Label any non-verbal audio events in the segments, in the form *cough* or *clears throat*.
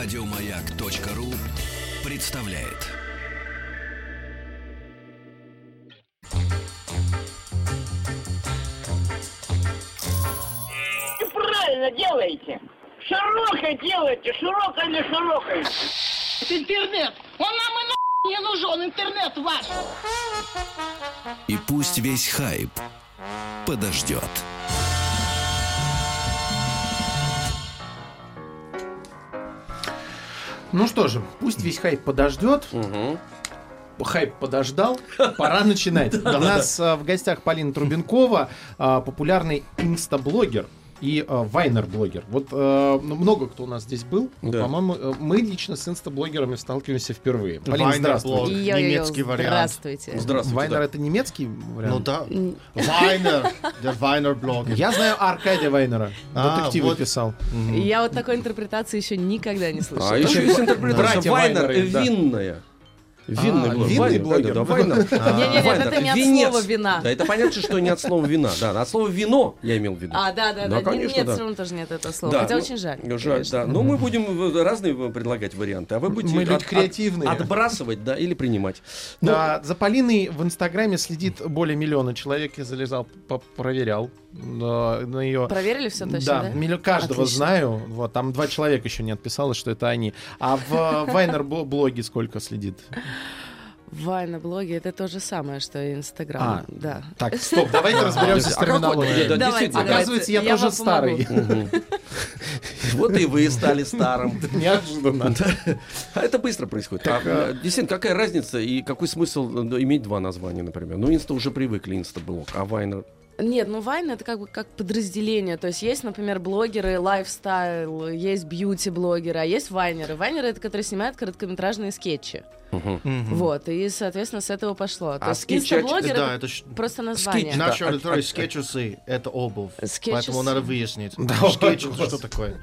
Радиомаяк.ру представляет. И правильно делаете. Широкой делайте, широкой или широкой. Интернет! Он нам и на не нужен, интернет ваш! И пусть весь хайп подождет. Ну что же, пусть весь хайп подождет. Хайп подождал, пора начинать. *laughs* У нас а, в гостях Полина Трубенкова, а, популярный инстаблогер и а, вайнер-блогер. Вот а, ну, много кто у нас здесь был. Да. По-моему, э, мы лично с инстаблогерами сталкиваемся впервые. Вайнер-блог. здравствуйте. Немецкий вариант. Здравствуйте. Здравствуйте. Вайнер да. это немецкий вариант? Ну да. Вайнер. Der Weiner-блог. Я знаю Аркадия Вайнера. А, Детективы вот. писал. Я вот такой интерпретации еще никогда не слышала. А еще есть интерпретация. Вайнер винная. Винный А, блогер. винный Вайнер, блогер. *laughs* Да, Вайнер. Вайнер. это не от слова вина. Да, это понятно, что не от слова вина. Да, от слова вино я имел в виду. А, да, да, Да, да. конечно, Нет, да. все равно тоже нет этого слова. Да, Хотя ну, очень жаль. Жаль, конечно. да. Но мы будем э, разные предлагать варианты, а вы будете Мы люди креативные. отбрасывать, да, или принимать. Ну, Да, за Полиной в Инстаграме следит более миллиона человек. Я залезал, проверял на, на ее. Проверили все точно, да? миллион- каждого Отлично. знаю. Вот, там два человека еще не отписалось, что это они. А в Вайнер блоге сколько следит? Вай на блоге это то же самое, что и Инстаграм. А. Да. Так, стоп, давайте разберемся с А терминологией. Да. Оказывается, я тоже старый. Вот и вы стали старым. *laughs* Неожиданно. А это быстро происходит. А, Действительно, какая разница и какой смысл э, иметь два названия, например? Ну, инста уже привыкли, инста-блог, а Вайнер... Нет, ну Вайн это как бы как подразделение. То есть есть, например, блогеры лайфстайл, есть бьюти-блогеры, а есть вайнеры. Вайнеры это которые снимают короткометражные скетчи. Вот, и, соответственно, с этого пошло. То А есть скетчи, инстаблогер Да, это просто название. Скетч. Наши аудитории скетчусы — это обувь. Скетчусы. Поэтому надо выяснить. Да, что такое?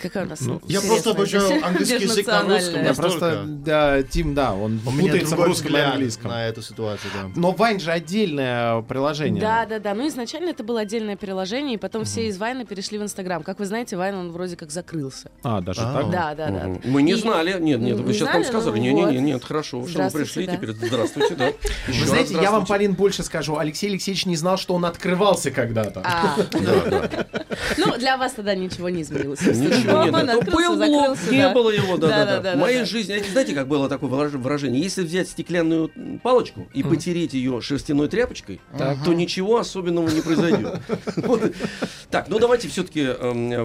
Какая у нас Ну, Я просто обучаю английский язык на русском. Я просто, да, Тим, да, он У путается в русском и английском. на эту ситуацию, да. Но Вайн же отдельное приложение. Да, да, да. Ну, изначально это было отдельное приложение, и потом все из Вайна перешли в Инстаграм. Как вы знаете, Вайн, он вроде как закрылся. А, даже А. так? Да, да, да. Мы не И- знали. Нет, нет, Не вы сейчас знали? нам сказали. Ну Не, не, вот. не, нет, хорошо, что вы пришли да. теперь. Здравствуйте, да. *laughs* Вы знаете, я вам. Полин, больше скажу. Алексей Алексеевич не знал, что он открывался когда-то. А, *laughs* ну, для вас тогда ничего не изменилось. Ничего нет. Ну, Был не да. было его, да, да, да. Да-да-да, В моей жизни, знаете, как было такое выраж- выражение? Если взять стеклянную палочку и потереть ее шерстяной тряпочкой, то ничего особенного не произойдет. *laughs* Так, ну давайте все-таки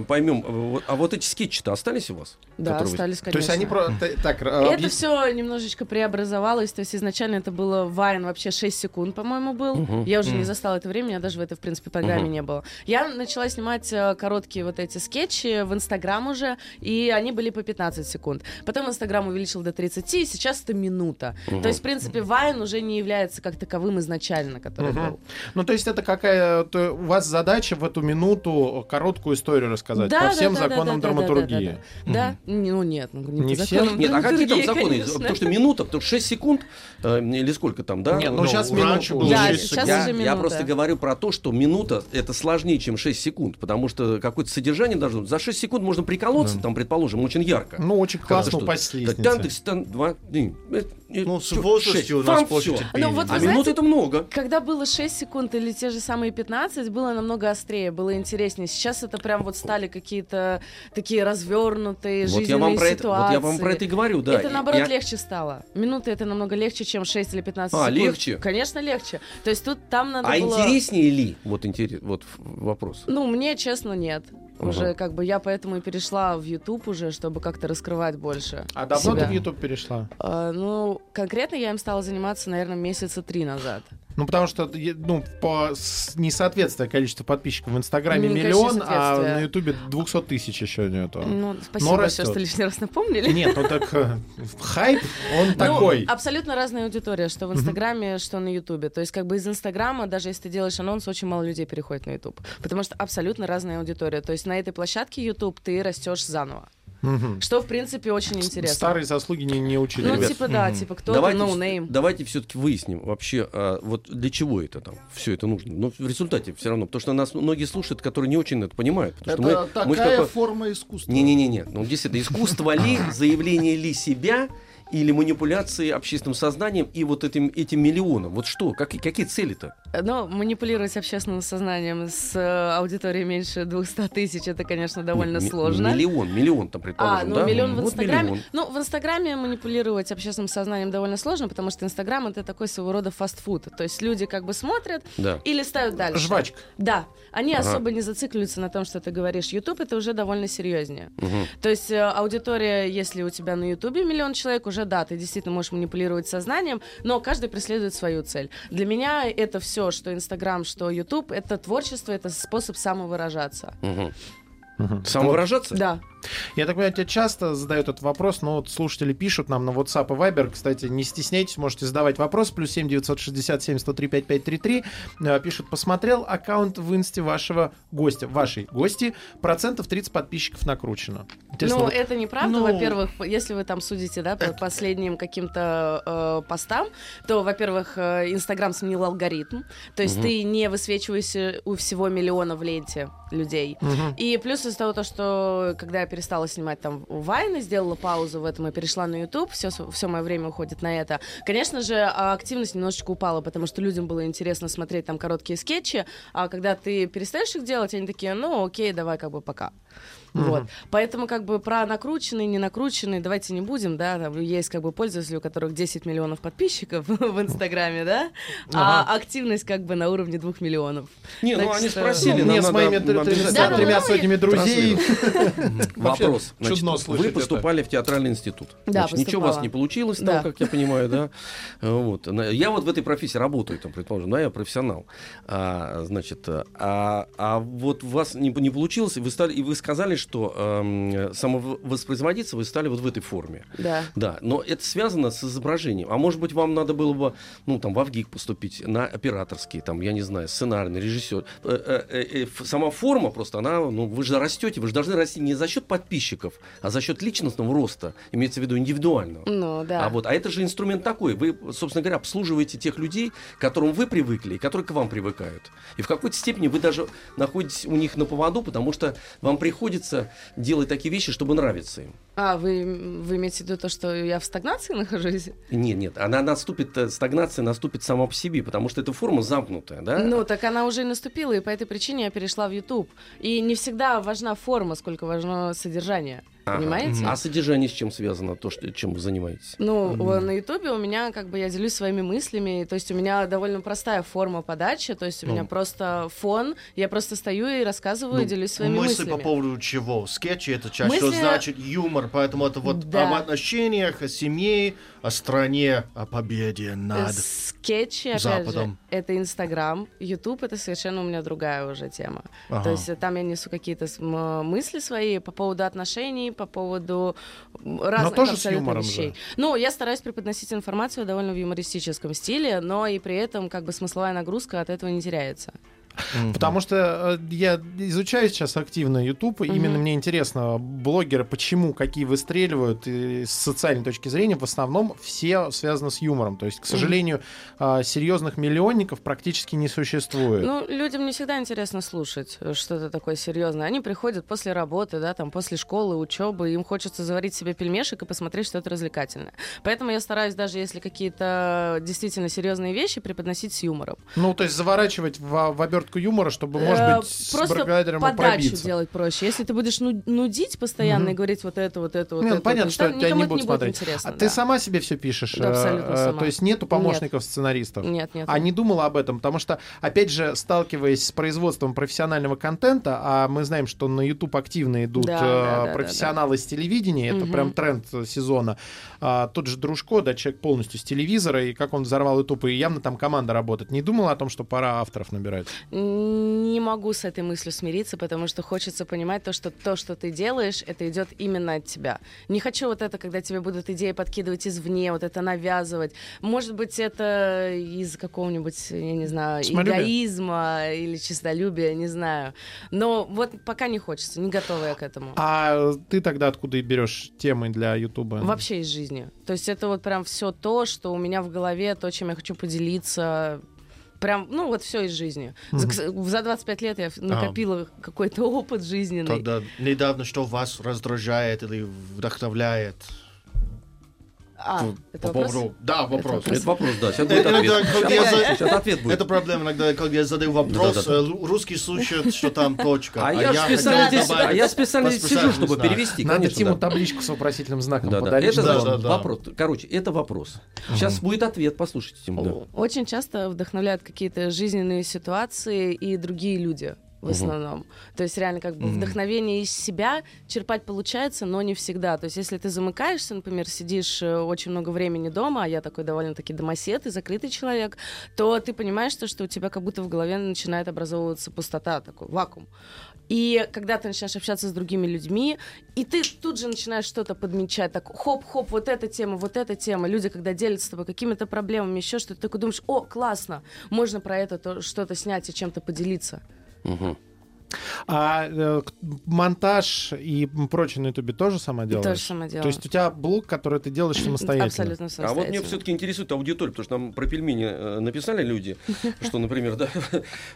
поймем. э, А вот эти скетчи-то остались у вас? Да, остались, То есть конечно. они про... Так, э, Это все немножечко преобразовалось. То есть изначально это было Вайн вообще 6 секунд, по-моему, был. Я уже не застала это время, я даже в этой, в принципе, программе не было. Я начала снимать э, короткие вот эти скетчи в Инстаграм уже, и они были по 15 секунд. Потом Инстаграм увеличил до 30, и сейчас это минута. То есть, в принципе, Вайн уже не является как таковым изначально, который был. Ну, то есть это какая-то... У вас задача в эту минуту короткую историю рассказать Да, по да, всем да, да, законам да, да, да, драматургии. Да, да. Да? ну нет, ну, не, Не законам Нет, а какие там драматургии, законы? конечно. Потому что минута, потому что 6 секунд, э, или сколько там, да? Нет, ну, Ну, сейчас минуту. было Да, сейчас я, уже я минута. просто говорю про то, что минута это сложнее, чем 6 секунд, потому что какое-то содержание должно быть. За 6 секунд можно приколоться, там, предположим, очень ярко. Ну, очень классно Как-то упасть с лестницы. Там, тык, там, два, э, Ну, с возрастью у нас терпения. Ну, вот А минут это много. Когда было 6 секунд или те же самые 15, было намного острее, было интереснее. Сейчас это прям вот стали какие-то такие развернутые Вот я, жизненные вам про это, ситуации. вот я вам про это и говорю, да. это наоборот Я- легче стало. Минуты это намного легче, чем 6 или 15 А, секунд. легче? Конечно, легче. То есть тут там надо А было... интереснее ли? Вот интерес, вот вопрос. Ну, мне, честно, нет. Ага. Уже как бы я поэтому и перешла в YouTube уже, чтобы как-то раскрывать больше. А давно себя. ты в YouTube перешла? А, ну, конкретно я им стала заниматься, наверное, месяца три назад. Ну, потому что, ну, по несоответствие количества подписчиков в Инстаграме Не, миллион, конечно, а на Ютубе 200 тысяч еще нету. Ну, спасибо Но большое, что лишний раз напомнили. Нет, ну так э, хайп, он Ну, такой. абсолютно разная аудитория, что в Инстаграме, что на Ютубе. То есть, как бы из Инстаграма, даже если ты делаешь анонс, очень мало людей переходит на Ютуб. Потому что абсолютно разная аудитория. То есть на этой площадке Ютуб ты растешь заново. Что, в принципе, очень интересно. Старые заслуги не, не учили. Ну, ребят. типа, да, типа, кто-то, давайте, no name. давайте все-таки выясним вообще, а, вот для чего это там, все это нужно. Но в результате все равно, потому что нас многие слушают, которые не очень это понимают. Потому что Это мы, мы такая такое- форма искусства. Не-не-не, ну действительно, искусство ли, заявление ли себя или манипуляции общественным сознанием и вот этим, этим миллионом. Вот что, как, какие цели-то? Но манипулировать общественным сознанием с э, аудиторией меньше 200 тысяч, это, конечно, довольно Ми- сложно. Миллион, миллион там, А, предположим, ну да? миллион в Вот Инстаграме. миллион. Ну, в Инстаграме манипулировать общественным сознанием довольно сложно, потому что Инстаграм это такой своего рода фастфуд. То есть люди как бы смотрят Да. и листают дальше. Жвачка. Да, они Ага. особо не зацикливаются на том, что ты говоришь. Ютуб это уже довольно серьезнее. Мгм. То есть э, аудитория, если у тебя на Ютубе миллион человек, уже да, ты действительно можешь манипулировать сознанием, но каждый преследует свою цель. Для меня это все, что Инстаграм, что Ютуб, это творчество, это способ самовыражаться. Мгм. Мгм. Самовыражаться? Да. Я так понимаю, тебе часто задают этот вопрос, но вот слушатели пишут нам на WhatsApp и Viber. Кстати, не стесняйтесь, можете задавать вопрос. Плюс 7 967 103 5533. Э, Пишут, посмотрел аккаунт в инсте вашего гостя, вашей гости, процентов 30 подписчиков накручено. Интересно, Ну, вот- это неправда. ну, Во-первых, если вы там судите, да, по последним каким-то э, постам, то, во-первых, э, Инстаграм сменил алгоритм. То есть ты не высвечиваешься у всего миллиона в ленте людей. Мгм. И плюс из того, то, что когда я перестала снимать там Вайны, сделала паузу в этом и перешла на YouTube, все, все мое время уходит на это. Конечно же, а, активность немножечко упала, потому что людям было интересно смотреть там короткие скетчи, а когда ты перестаешь их делать, они такие, ну окей, давай как бы пока. Вот. Поэтому как бы про накрученный, не накрученный давайте не будем, да, там есть как бы пользователи, у которых 10 миллионов подписчиков *laughs* в Инстаграме, да, а активность как бы на уровне 2 миллионов. Не, ну Так они что- спросили, Ну, мне с моими тремя- ну, ну, сотнями друзей. *laughs* Вопрос. Вы поступали в театральный институт. Да, ничего у вас не получилось, там, Да. как я понимаю, да. Вот. Я вот в этой профессии работаю, там, предположим, да, я профессионал. А, значит, а, а вот у вас не, не получилось, и вы стали, и вы сказали, что эм, самовоспроизводиться вы стали вот в этой форме. Да. Да, но это связано с изображением. А может быть, вам надо было бы, ну, там, в Авгик поступить, на операторский, там, я не знаю, сценарный, режиссер. Э, э, э, э, Сама форма просто, она, ну, вы же растете, вы же должны расти не за счет подписчиков, а за счет личностного роста, имеется в виду индивидуального. Ну, да. А вот, а это же инструмент такой. Вы, собственно говоря, обслуживаете тех людей, к которым вы привыкли и которые к вам привыкают. И в какой-то степени вы даже находитесь у них на поводу, потому что вам приходится делать такие вещи, чтобы нравиться им. А, вы, вы имеете в виду то, что я в стагнации нахожусь? Нет, нет, она наступит, э, стагнация наступит сама по себе, потому что эта форма замкнутая, да? Ну, так она уже и наступила, и по этой причине я перешла в YouTube. И не всегда важна форма, сколько важно содержание. Ага. Понимаете? А содержание с чем связано, то, что, чем вы занимаетесь? Ну, о, на Ютубе у меня, как бы, я делюсь своими мыслями, то есть у меня довольно простая форма подачи, то есть у меня Ну. просто фон, я просто стою и рассказываю, и Ну, делюсь своими мысли мыслями. по поводу чего? Скетчи это чаще Мысли- всего значит юмор, поэтому это вот Да. об отношениях, о семье, о стране, о победе над. Скетчи, опять Западом. же, это Инстаграм, Ютуб это совершенно у меня другая уже тема. Ага. То есть э, там я несу какие-то мысли свои по поводу отношений, по поводу разных тоже с юмором вещей. же. Ну, я стараюсь преподносить информацию довольно в юмористическом стиле, но и при этом как бы смысловая нагрузка от этого не теряется. Потому что э, я изучаю сейчас активно YouTube, и именно мне интересно, блогеры, почему, какие выстреливают, и с социальной точки зрения, в основном все связаны с юмором. То есть, к сожалению, а, серьезных миллионников практически не существует. Ну, людям не всегда интересно слушать э, что-то такое серьезное. Они приходят после работы, да, там, после школы, учебы, им хочется заварить себе пельмешек и посмотреть что-то развлекательное. Поэтому я стараюсь, даже если какие-то действительно серьезные вещи, преподносить с юмором. Ну, то есть заворачивать в, в обертку юмора, чтобы, Э, может быть, с просто благодарем подачу пробиться. делать проще. Если ты будешь ну- нудить постоянно и говорить вот это, вот это, вот ну, это, понятно, вот что тебя не будут смотреть. А да. ты сама себе все пишешь? Да, абсолютно Э, э, сама. То есть нету помощников сценаристов? Нет, нет. А не думала об этом, потому что, опять же, сталкиваясь с производством профессионального контента, а мы знаем, что на YouTube активно идут Да, э, да, да, профессионалы с телевидения, это прям тренд э, сезона. А, тот же Дружко, да, человек полностью с телевизора, и как он взорвал YouTube, и явно там команда работает. Не думала о том, что пора авторов набирать? Не могу с этой мыслью смириться, потому что хочется понимать то, что то, что ты делаешь, это идет именно от тебя. Не хочу вот это, когда тебе будут идеи подкидывать извне, вот это навязывать. Может быть, это из какого-нибудь, я не знаю, Самолюбие? эгоизма или честолюбия, не знаю. Но вот пока не хочется, не готова я к этому. А ты тогда откуда и берешь темы для Ютуба? Вообще из жизни. То есть это вот прям все то, что у меня в голове, то, чем я хочу поделиться. Прям, ну вот все из жизни. За, за 25 лет я накопила какой-то опыт жизненный. Тогда недавно, что вас раздражает или вдохновляет? А, Ну, это по вопрос? поводу- Да, вопрос. Это Это вопрос, да. Сейчас Это будет ответ. иногда, когда я за- Сейчас ответ будет. Это проблема иногда, когда я задаю вопрос, Да-да-да. э, лу- русский слушает, что там точка. А я ж специально хотел здесь, добавить а я специально здесь сижу, чтобы перевести. Надо конечно, Тиму да. табличку с вопросительным знаком Да, да. подарить. Это Да, да, да, да. вопрос. Короче, это вопрос. Сейчас будет ответ, послушайте, Тим. да. Очень часто вдохновляют какие-то жизненные ситуации и другие люди в основном. То есть реально как бы вдохновение из себя черпать получается, но не всегда. То есть если ты замыкаешься, например, сидишь э, очень много времени дома, а я такой довольно-таки домосед и закрытый человек, то ты понимаешь, то, что у тебя как будто в голове начинает образовываться пустота, такой вакуум. И когда ты начинаешь общаться с другими людьми, и ты тут же начинаешь что-то подмечать, так хоп-хоп, вот эта тема, вот эта тема. Люди, когда делятся с тобой какими-то проблемами, еще что-то, ты такой думаешь, о, классно, можно про это то- что-то снять и чем-то поделиться. Мгм. А э, монтаж и прочее на Ютубе тоже сама делаешь? тоже сама делаю. То есть у тебя блог, который ты делаешь самостоятельно? Абсолютно А вот самостоятельно. мне все-таки интересует аудитория, потому что нам про пельмени э, написали люди, *laughs* что, например, да,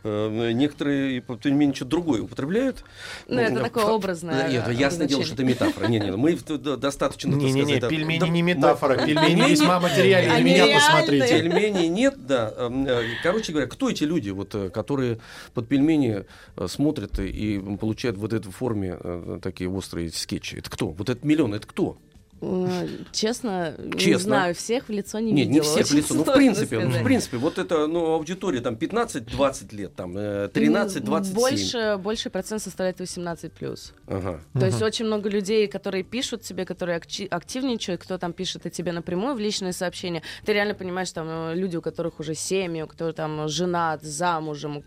э, некоторые пельмени что-то другое употребляют. Ну, это Ну, такое образное ясное дело, что это метафора. Не, не, мы в- д- достаточно, Не-не-не, сказать, да, пельмени не мы- метафора, пельмени Пельмени- весьма материальные. Меня посмотрите. Пельменей нет, да. Э, Короче говоря, кто эти люди, вот, э, которые под пельмени э, смотрят и- получают вот этой форме э, такие острые скетчи? Это кто? Вот этот миллион, это кто? Э, Честно, не Честно. знаю, всех в лицо не Нет, не видела. все в очень лицо. Ну, в принципе, ну, в принципе, вот это, ну, аудитория там 15-20 лет, там, э, 13-27. Больше, больше процент составляет 18 плюс. Ага. То есть очень много людей, которые пишут тебе, которые акти- активничают, кто там пишет и тебе напрямую в личные сообщения. Ты реально понимаешь, там э, люди, у которых уже семьи, у которых там женат, замужем,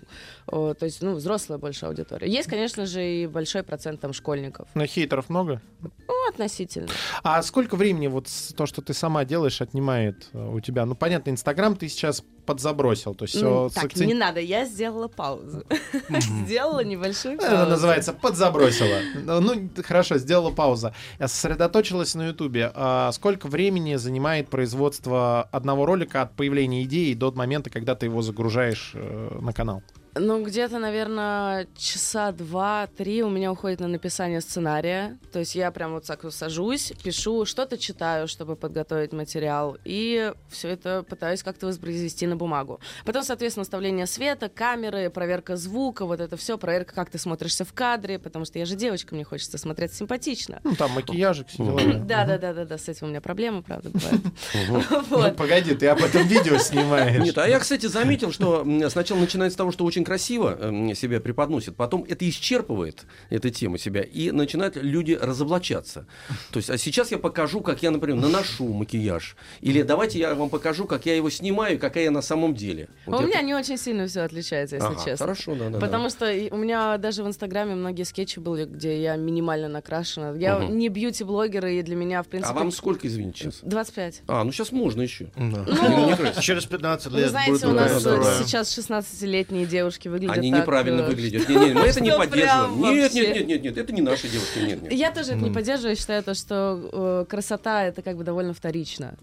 э, то есть, ну, взрослая больше аудитория. Есть, конечно же, и большой процент там школьников. Но хейтеров много? Ну, относительно. А сколько времени вот то, что ты сама делаешь, отнимает э, у тебя? Ну, понятно, Инстаграм ты сейчас подзабросил. То есть всё так, акцент- не надо, я сделала паузу. *laughs* Сделала небольшую Это паузу. называется подзабросила. Ну, ну, хорошо, сделала пауза. Я сосредоточилась на Ютубе. А сколько времени занимает производство одного ролика от появления идеи до момента, когда ты его загружаешь э, на канал? Ну, где-то, наверное, часа два-три у меня уходит на написание сценария. То есть я прям вот так вот сажусь, пишу, что-то читаю, чтобы подготовить материал, и все это пытаюсь как-то воспроизвести на бумагу. Потом, соответственно, вставление света, камеры, проверка звука, вот это все, проверка, как ты смотришься в кадре, потому что я же девочка, мне хочется смотреться симпатично. Ну, там макияжик, все дела. Да, да, да, да, да, с этим у меня проблемы, правда, бывают. *laughs* Ну, погоди, ты об этом видео *laughs* снимаешь. Нет, а я, кстати, заметил, что сначала начинается с того, что очень красиво м, себя преподносит, потом это исчерпывает, эта тема себя, и начинают люди разоблачаться. То есть, а сейчас я покажу, как я, например, наношу макияж. Или давайте я вам покажу, как я его снимаю, какая я на самом деле. Вот У это- меня не очень сильно все отличается, если Ага, честно. Хорошо, да, да. Потому что и у меня даже в Инстаграме многие скетчи были, где я минимально накрашена. Я Мгм. не бьюти-блогер, и для меня, в А принципе... вам сколько, извините, сейчас? 25. А, ну сейчас можно еще. Ну, Через 15 вы лет знаете, будет у нас э, сейчас 16-летние девушки выглядят Они так, неправильно э, выглядят. Не, не, мы это *laughs* не поддерживаем. Нет, нет, нет, нет, нет, это не наши девушки, нет, нет. Я тоже это не поддерживаю, я считаю, то, что э, красота это как бы довольно вторично.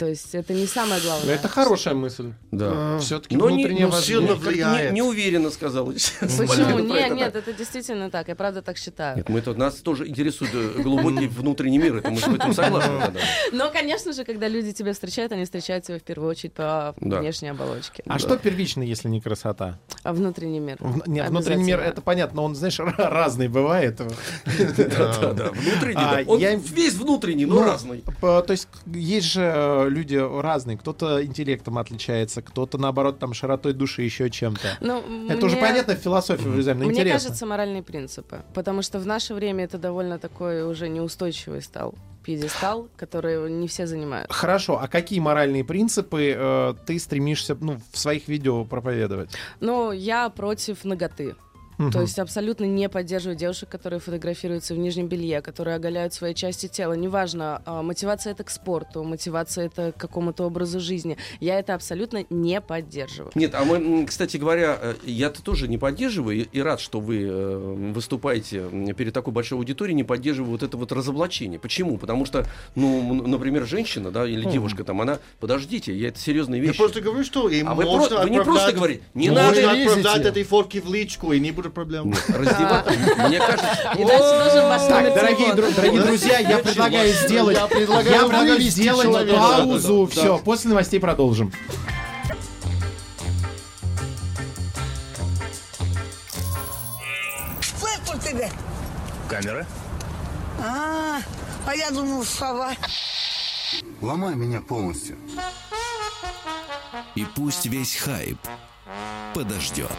То есть это не самое Ну, главное. Это хорошая мысль. Да. Все-таки Но не- внутреннее ну, сильно влияет. Не, не уверенно сказал. *laughs* Почему? Нет, нет, это действительно так. Я правда так считаю. Нет, мы это, нас тоже интересует э, глубокий внутренний мир, это мы с этим согласны. Но, конечно же, когда люди тебя встречают, они встречают тебя в первую очередь по внешней оболочке. А что первично, если не красота? А внутренний мир. Нет, внутренний мир, это понятно, но он, знаешь, ра- разный бывает. *laughs* Да, да, внутренний, А, да. Он весь внутренний, но Ну, разный. То есть есть же э, люди разные. Кто-то интеллектом отличается, кто-то, наоборот, там широтой души, еще чем-то. Ну, Это уже мне- понятно в философии вылезаем, но Мне интересно. кажется, моральные принципы. Потому что в наше время это довольно такой уже неустойчивый стал пьедестал, который не все занимают. Хорошо, а какие моральные принципы э, ты стремишься ну, в своих видео проповедовать? Ну, я против ноготы. Мгм. То есть абсолютно не поддерживаю девушек, которые фотографируются в нижнем белье, которые оголяют свои части тела. Неважно, а, мотивация это к спорту, мотивация это к какому-то образу жизни. Я это абсолютно не поддерживаю. Нет, а мы, кстати говоря, э, я-то тоже не поддерживаю и, рад, что вы э, выступаете перед такой большой аудиторией, не поддерживаю вот это вот разоблачение. Почему? Потому что, ну, например, женщина, да, или девушка там, она, подождите, я это серьезные Я вещи. просто говорю, что им А вы, можно про- вы не просто отправлять- говорите, не можно надо отправлять лезете. этой фотки в личку, и не будет проблем. *laughs* раздеваться. Мне кажется, *laughs* Так, дорогие, друзья, я предлагаю сделать, Я предлагаю сделать паузу. Все, после новостей продолжим. Камера? А, а я думал, сова. Ломай меня полностью. И пусть весь хайп подождет.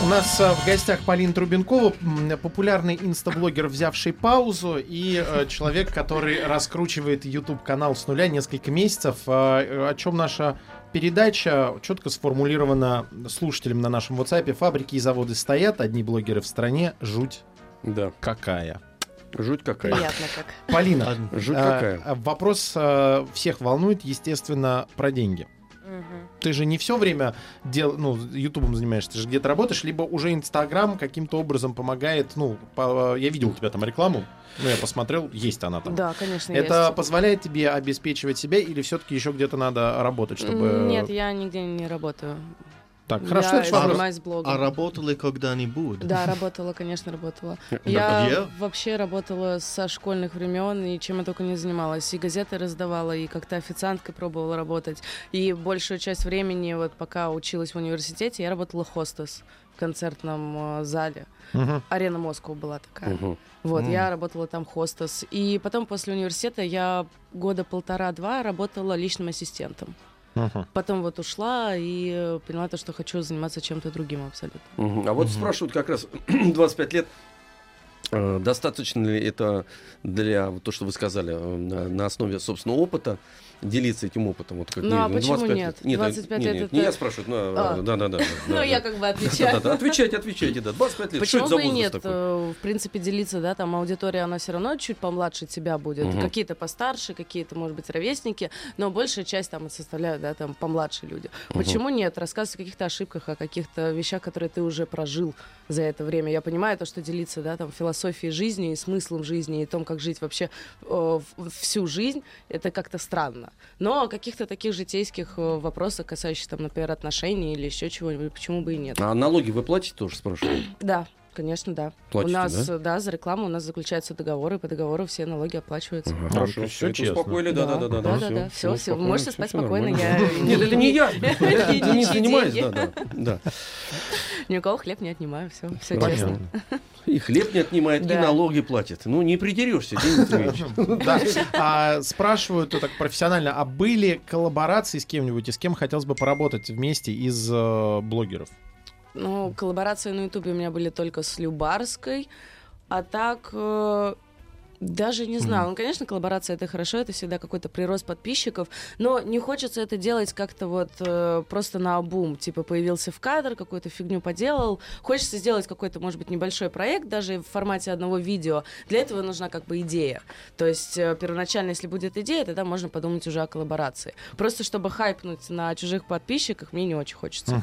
У нас э, в гостях Полина Трубенкова, популярный инстаблогер, взявший паузу, и э, человек, который раскручивает YouTube-канал с нуля несколько месяцев. Э, О чем наша передача четко сформулирована слушателям на нашем WhatsApp. Фабрики и заводы стоят, одни блогеры в стране. Жуть да, какая. жуть какая. Приятно как. Полина, Жуть какая. вопрос всех волнует, естественно, про деньги. Ты же не все время дел, ну, Ютубом занимаешься, ты же где-то работаешь, либо уже Инстаграм каким-то образом помогает. Ну, по- я видел у тебя там рекламу, ну, я посмотрел, есть она там. Да, конечно, Это есть. позволяет тебе обеспечивать себя или все-таки еще где-то надо работать, чтобы... Нет, я нигде не работаю. Так, хорошо, я это занимаюсь блогом. А работали когда-нибудь? Да, работала, конечно, работала. Я где? вообще работала со школьных времен и чем я только не занималась. И газеты раздавала, и как-то официанткой пробовала работать. И большую часть времени, вот пока училась в университете, я работала хостес в концертном э, зале. Мгм. Арена Москва была такая. Вот, я работала там хостес. И потом после университета я года полтора-два работала личным ассистентом. Мгм. Потом вот ушла и э, поняла то, что хочу заниматься чем-то другим абсолютно. Мгм. А вот спрашивают как раз *clears throat* 25 лет. э, Достаточно ли это для вот то, что вы сказали, э, на основе собственного опыта делиться этим опытом? Вот как Ну, не- а почему 25 нет? Нет, 25 нет, лет нет, не это- я спрашиваю, ну, А. да, да, да. *laughs* Ну, я как бы отвечаю. отвечайте, отвечайте, да. 25 лет. Почему бы и нет? Э, В принципе, делиться, да, там аудитория, она все равно чуть помладше тебя будет. Какие-то постарше, какие-то, может быть, ровесники, но большая часть там составляют, да, там помладше люди. Почему нет? Рассказывать о каких-то ошибках, о каких-то вещах, которые ты уже прожил за это время. Я понимаю то, что делиться, да, там, философией жизни и смыслом жизни, и том, как жить вообще э, всю жизнь, это как-то странно. Но о каких-то таких житейских э, вопросах, касающихся, там, например, отношений или еще чего-нибудь, почему бы и нет? А налоги вы платите тоже, спрашивают? Да, конечно, да. Платите, у нас, да? да? за рекламу у нас заключаются договоры, и по договору все налоги оплачиваются. Ага, Хорошо, все, честно. успокоили, да, да, да, да, да, да, все, все, вы можете спать спокойно, я *laughs* Нет, это не я, не- *laughs* я не занимаюсь, да, да, да. Ни у кого хлеб не отнимаю, все, все честно. И хлеб не отнимает, и Да. налоги платит. Ну, не придерешься, Денис. *laughs* Да. А, спрашивают так профессионально, а были коллаборации с кем-нибудь, и с кем хотелось бы поработать вместе из э, блогеров? Ну, коллаборации на Ютубе у меня были только с Любарской, а так э, даже не знаю. Ну, конечно, коллаборация это хорошо, это всегда какой-то прирост подписчиков, но не хочется это делать как-то вот э, просто на обум. Типа появился в кадр, какую-то фигню поделал. Хочется сделать какой-то, может быть, небольшой проект, даже в формате одного видео. Для этого нужна как бы идея. То есть э, первоначально, если будет идея, тогда можно подумать уже о коллаборации. Просто чтобы хайпнуть на чужих подписчиках, мне не очень хочется.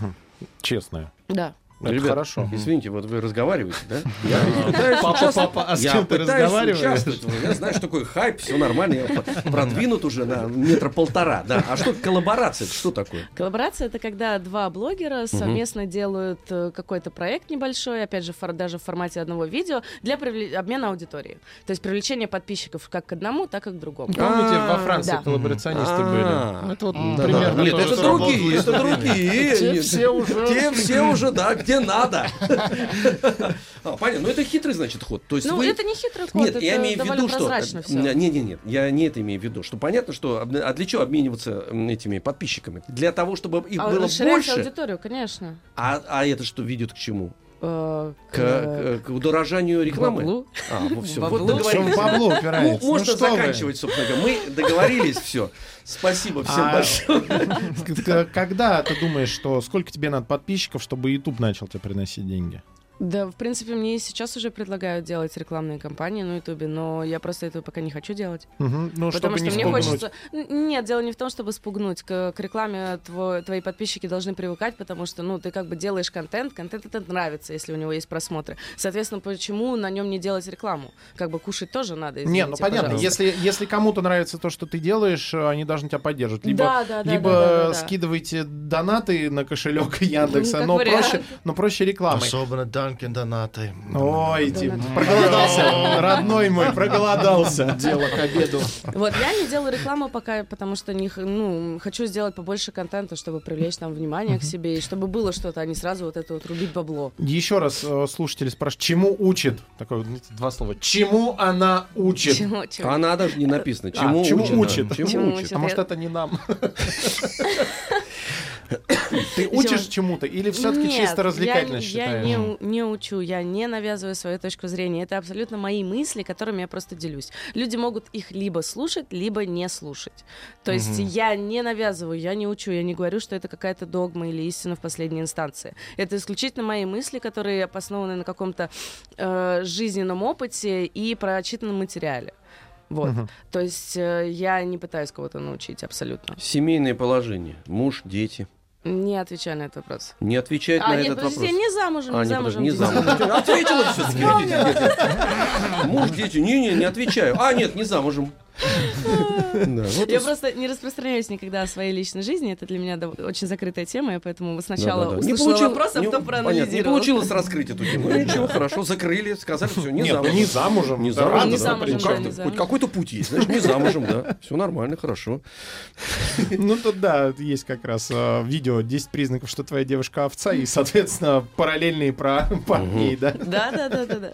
Честная. Да. Это Ребят, хорошо. Извините, вот вы разговариваете, да? *laughs* Я пытаюсь Папа, папа, а с Я кем ты пытаюсь разговариваешь? участвовать. Я знаю, что такое хайп, все нормально, я продвинут уже на метра полтора, да. А что коллаборация, это что такое? Коллаборация это когда два блогера совместно делают э, какой-то проект небольшой, опять же, фор- даже в формате одного видео, для обмена аудитории. То есть привлечение подписчиков как к одному, так и к другому. Помните, во А, Франции да. коллаборационисты А, были? Это вот да, примерно да. Нет, то это другие, это другие. Те Нет, все уже- Те все уже, да, где надо. А, Понятно, ну это хитрый, значит, ход. То есть Ну, вы... это не хитрый ход, Нет, я имею в виду, что... Нет, нет, нет, я не это имею в виду. Что понятно, что... А для чего обмениваться этими подписчиками? Для того, чтобы их А было больше. аудиторию, конечно. А, а это что ведет к чему? Э, К, к- к удорожанию рекламы? баблу. А, ну все, Баблу? вот договорились. бабло Ну, можно Ну, что вы. заканчивать, собственно говоря. Мы договорились, все. Спасибо всем А, большое. *laughs* Когда ты думаешь, что сколько тебе надо подписчиков, чтобы YouTube начал тебе приносить деньги? Да, в принципе, мне и сейчас уже предлагают делать рекламные кампании на Ютубе, но я просто этого пока не хочу делать. Мгм. Ну, потому чтобы что не мне спугнуть. хочется... Нет, дело не в том, чтобы спугнуть. К, к рекламе тво- твои подписчики должны привыкать, потому что, ну, ты как бы делаешь контент, контент этот нравится, если у него есть просмотры. Соответственно, почему на нем не делать рекламу? Как бы кушать тоже надо, Не, извините, ну понятно, пожалуйста. если, если кому-то нравится то, что ты делаешь, э, они должны тебя поддерживать. Либо, Да, да, да, либо да, да, да, да. скидывайте донаты на кошелек *laughs* Яндекса, Как но вариант. проще, но проще рекламой. Особенно Данкин донаты. Ой, да. проголодался, родной мой, проголодался. Дело к обеду. Вот, я не делаю рекламу пока, потому что не, ну, хочу сделать побольше контента, чтобы привлечь там внимание к себе, и чтобы было что-то, а не сразу вот это вот рубить бабло. Еще раз э, слушатели спрашивают, чему учит? Такое, два слова. Чему она учит? Чего- чего? А она даже не написано. А, Чему чему учит? учит? Чему Чему учит? учит? А может, я- это не нам? *laughs* Ты учишь чему-то или все-таки чисто я развлекательно не- считаешь? Я не, не учу, я не навязываю свою точку зрения. Это абсолютно мои мысли, которыми я просто делюсь. Люди могут их либо слушать, либо не слушать. То есть я не навязываю, я не учу, я не говорю, что это какая-то догма или истина в последней инстанции. Это исключительно мои мысли, которые основаны на каком-то э, жизненном опыте и прочитанном материале. Вот. То есть э, я не пытаюсь кого-то научить абсолютно. Семейное положение. Муж, дети. Не отвечаю на этот вопрос. Не отвечает А, на нет, этот подождите, вопрос. я не замужем, А, не подожди, замужем. не замужем. Ответила все-таки. Муж, дети. Не-не, не отвечаю. А, нет, не замужем. Вот Я просто не распространяюсь никогда о своей личной жизни. Это для меня очень закрытая тема, и поэтому сначала услышала вопрос, а не- потом понятно, Не проанализировала. получилось раскрыть эту тему. Ну ничего, хорошо, закрыли, сказали, все, не ну замужем. не замужем. Не замужем, ну, хоть какой-то путь есть, значит, не замужем, да. Все нормально, хорошо. Ну тут да, есть как раз э, видео 10 признаков, что твоя девушка овца, и, соответственно, параллельные про *laughs* парней, да. Да, да, да, да.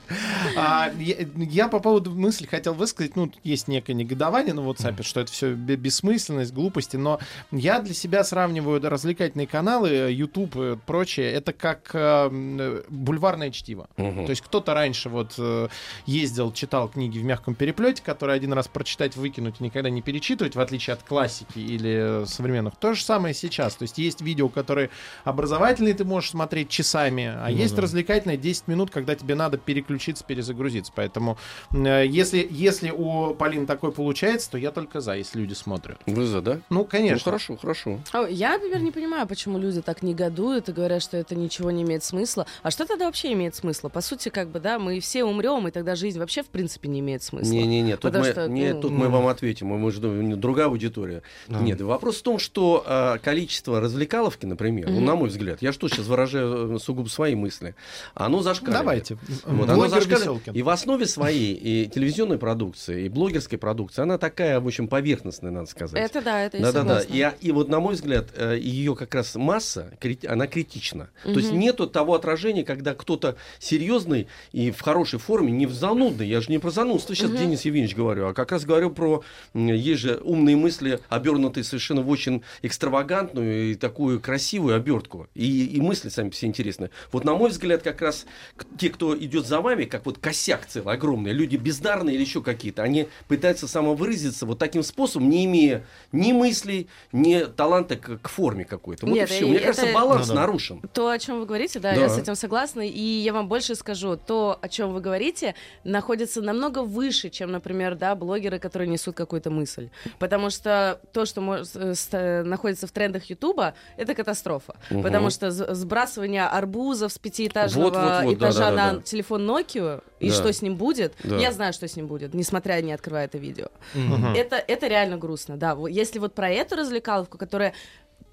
А, я, я по поводу мысли хотел высказать, ну, есть некое негодование на WhatsApp, что это все бессмысленность, глупости, но я для себя сравниваю да, развлекательные каналы, э, YouTube и прочее, это как э, э, бульварное чтиво. То есть кто-то раньше вот э, ездил, читал книги в мягком переплете, которые один раз прочитать, выкинуть и никогда не перечитывать, в отличие от классики или э, современных. То же самое сейчас. То есть есть видео, которые образовательные, ты можешь смотреть часами, а есть развлекательные 10 минут, когда тебе надо переключиться, перезагрузиться. Поэтому э, если, если у Полин такой получается, то я только за, если люди смотрят. Вы за, да? Ну, Ну, конечно. хорошо, хорошо. А, Я, например, не понимаю, почему люди так негодуют и говорят, что это ничего не имеет смысла. А что тогда вообще имеет смысла? По сути, как бы, да, мы все умрем, и тогда жизнь вообще, в принципе, не имеет смысла. Не-не-не, тут, мы, что, не, ну, тут мы вам ответим, мы же ну, другая аудитория. Нет, вопрос в том, что э, количество развлекаловки, например, ну, на мой взгляд, я что сейчас выражаю э, сугубо свои мысли, оно зашкаливает. Давайте. Вот, оно зашкаливает. И в основе своей и телевизионной продукции, и блогерской продукции, она такая, в общем, поверхностная, надо сказать. Это да, это я Да-да-да. согласна. И, а- и вот, на мой взгляд, э, ее как раз масса, она критична. То есть нету того отражения, когда кто-то серьезный и в хорошей форме, не в занудный. Я же не про занудство сейчас, Денис Евгеньевич, говорю, а как раз говорю про... Есть же умные мысли, обернутые совершенно в очень экстравагантную и такую красивую обертку. И, и мысли сами все интересные. Вот, на мой взгляд, как раз те, кто идет за вами, как вот косяк целый, огромный, люди бездарные или еще какие-то, они пытаются самовыразиться вот таким способом, не имея ни мыслей, ни таланта к, к форме какой-то. Вот Нет, и все. Мне это- кажется, баланс Ну да. нарушен. То, о чем вы говорите, да, Да. я с этим согласна. И я вам больше скажу, то, о чем вы говорите, находится намного выше, чем, например, да, блогеры, которые несут какую-то мысль. Потому что то, что мо- с- с- находится в трендах Ютуба, это катастрофа. Мгм. Потому что сбрасывание арбузов с пятиэтажного Вот-вот-вот, этажа да-да-да-да. на телефон Nokia, и Да. что с ним будет, Да. я знаю, что с ним будет, несмотря не открывая это видео. Это, это реально грустно, да. Вот Если вот про эту развлекаловку, которая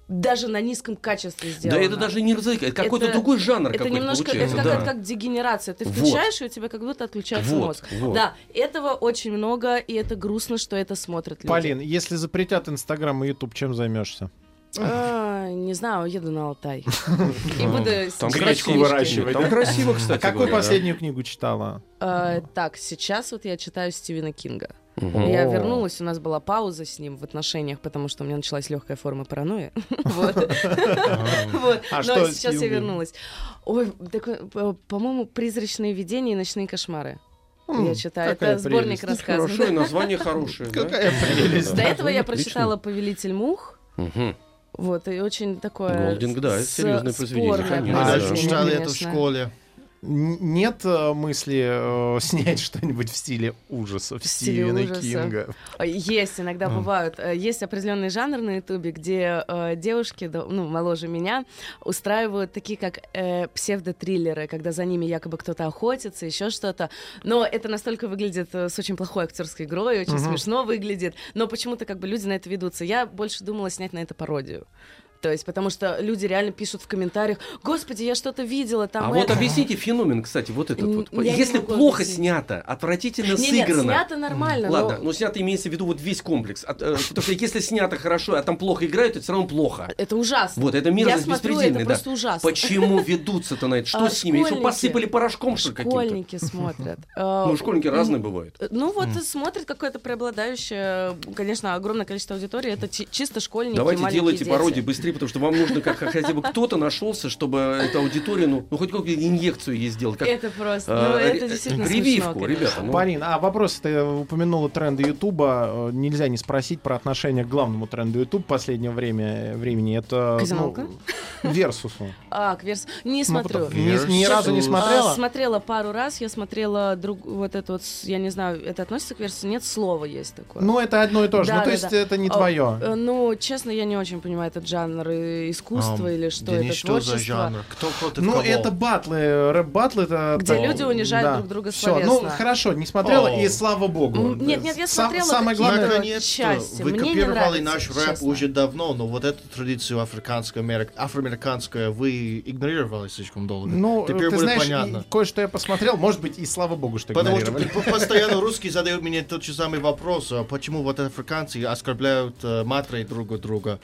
даже на низком качестве сделана. Да это даже не развлекает, это какой-то Это- другой жанр Это немножко, это получается. какая-то да. как дегенерация. Ты Вот. включаешь, и у тебя как будто отключается Вот, мозг. вот. Да, этого очень много, и это грустно, что это смотрят люди. Полин, если запретят Инстаграм и Ютуб, чем займешься? А, Не знаю, еду на Алтай. И буду Там красиво, выращивать, Там красиво, А кстати какую говоря. последнюю книгу читала? А, Так, сейчас вот я читаю Стивена Кинга. Я вернулась, у нас была пауза с ним в отношениях, потому что у меня началась легкая форма паранойи. *laughs* А Но что сейчас я вернулась. Ой, такой, по- по-моему, «Призрачные видения и ночные кошмары». Я читаю. какая Это сборник рассказов. Хорошо, и название хорошее. Какая прелесть. До этого я прочитала «Повелитель мух». Вот, и очень такое... Голдинг, да, с- серьезное произведение, конечно. Мы А, даже да. читали это в школе. Нет э, мысли э, *laughs* снять что-нибудь в стиле ужасов В стиле Стивена ужасов. Кинга? А, Есть, иногда бывают. Э, Есть определенный жанр на Ютубе, где э, девушки, ну, моложе меня, устраивают такие, как э, псевдотриллеры, когда за ними якобы кто-то охотится, еще что-то. Но это настолько выглядит э, с очень плохой актерской игрой, очень смешно выглядит. Но почему-то как бы люди на это ведутся. Я больше думала снять на это пародию. То есть, потому что люди реально пишут в комментариях, господи, я что-то видела там. А вот это». объясните феномен, кстати, вот этот вот. Я Если плохо объяснить. снято, отвратительно Не, нет, сыграно. снято нормально. Ладно, но но снято имеется в виду вот весь комплекс. От, э, потому что если снято хорошо, а там плохо играют, это все равно плохо. Это ужасно. Вот, это Я мерзость смотрю, беспредельная, это да. просто ужасно. Почему ведутся-то на это? Что А, с ними? Школьники. посыпали порошком, что ли, каким-то? Школьники смотрят. Э, *laughs* Ну, школьники разные бывают. Ну вот и смотрит какое-то преобладающее, конечно, огромное количество аудитории. Это чи- чисто школьники, Давайте делайте пародии быстрее, потому что вам нужно как хотя бы кто-то нашелся, чтобы эту аудиторию, ну, ну хоть какую-то инъекцию ей сделать. Как, Это просто, э, ну это ре- действительно прививку, смешно, ребята. ну. Парин, а вопрос, ты упомянула тренды Ютуба. э, Нельзя не спросить про отношение к главному тренду Ютуб последнего время, времени. Это Казиналка? ну, Версусу. А, Кверс. Не Ну, смотрю. Ни, ни разу не Versus. смотрела? А, смотрела пару раз, я смотрела друг, вот это вот, я не знаю, это относится к версу? Нет, слово есть такое. Ну, это одно и то же. Да, ну, то есть да. это не А, твое. э, Ну, честно, я не очень понимаю этот жанр э, искусства Ам, или что да это что творчество. за жанр? Кто против Ну, кого? это батлы, рэп-батлы. Это, Где то- люди унижают друг друга Всё, Ну, хорошо, не смотрела, О. и слава богу. Нет, нет, я Сам- смотрела Самое такие главное... Наконец-то вы Мне не копировали нравится, наш рэп честно. уже давно, но вот эту традицию африканскую, америк- афроамериканскую вы игнорировали слишком долго. Ну, Теперь ты будет знаешь, понятно. кое-что я посмотрел, может быть, и слава богу, что Потому что *laughs* постоянно русские задают мне тот же самый вопрос, а почему вот африканцы оскорбляют э, матрей друг друга.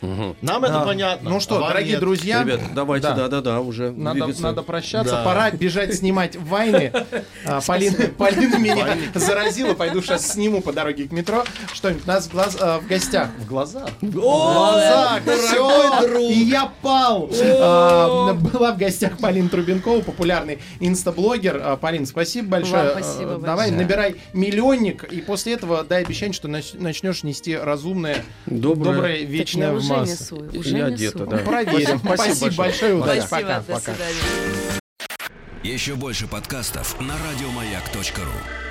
Нам это А, понятно. Ну что, а дорогие нет. друзья, Ребята, давайте, Да. да-да-да, уже Надо, двигаться. надо прощаться. Да. Пора бежать снимать вайны. А, Полина, Полина меня заразила. Пойду сейчас сниму по дороге к метро. Что-нибудь. Нас в, а, в гостях. В глазах? В глазах! Все! И я пал! А, Была в гостях Полина Трубенкова, популярный инстаблогер. А, Полин, спасибо большое. А, Давай, набирай миллионник, и после этого дай обещание, что нач- начнешь нести разумное, Доброе. вечное в массы. несу, уже Я несу. где-то, да. Проверим. Спасибо Спасибо большое. Удачи. Спасибо, Пока. до Пока. свидания. Еще больше подкастов на радиомаяк.ру.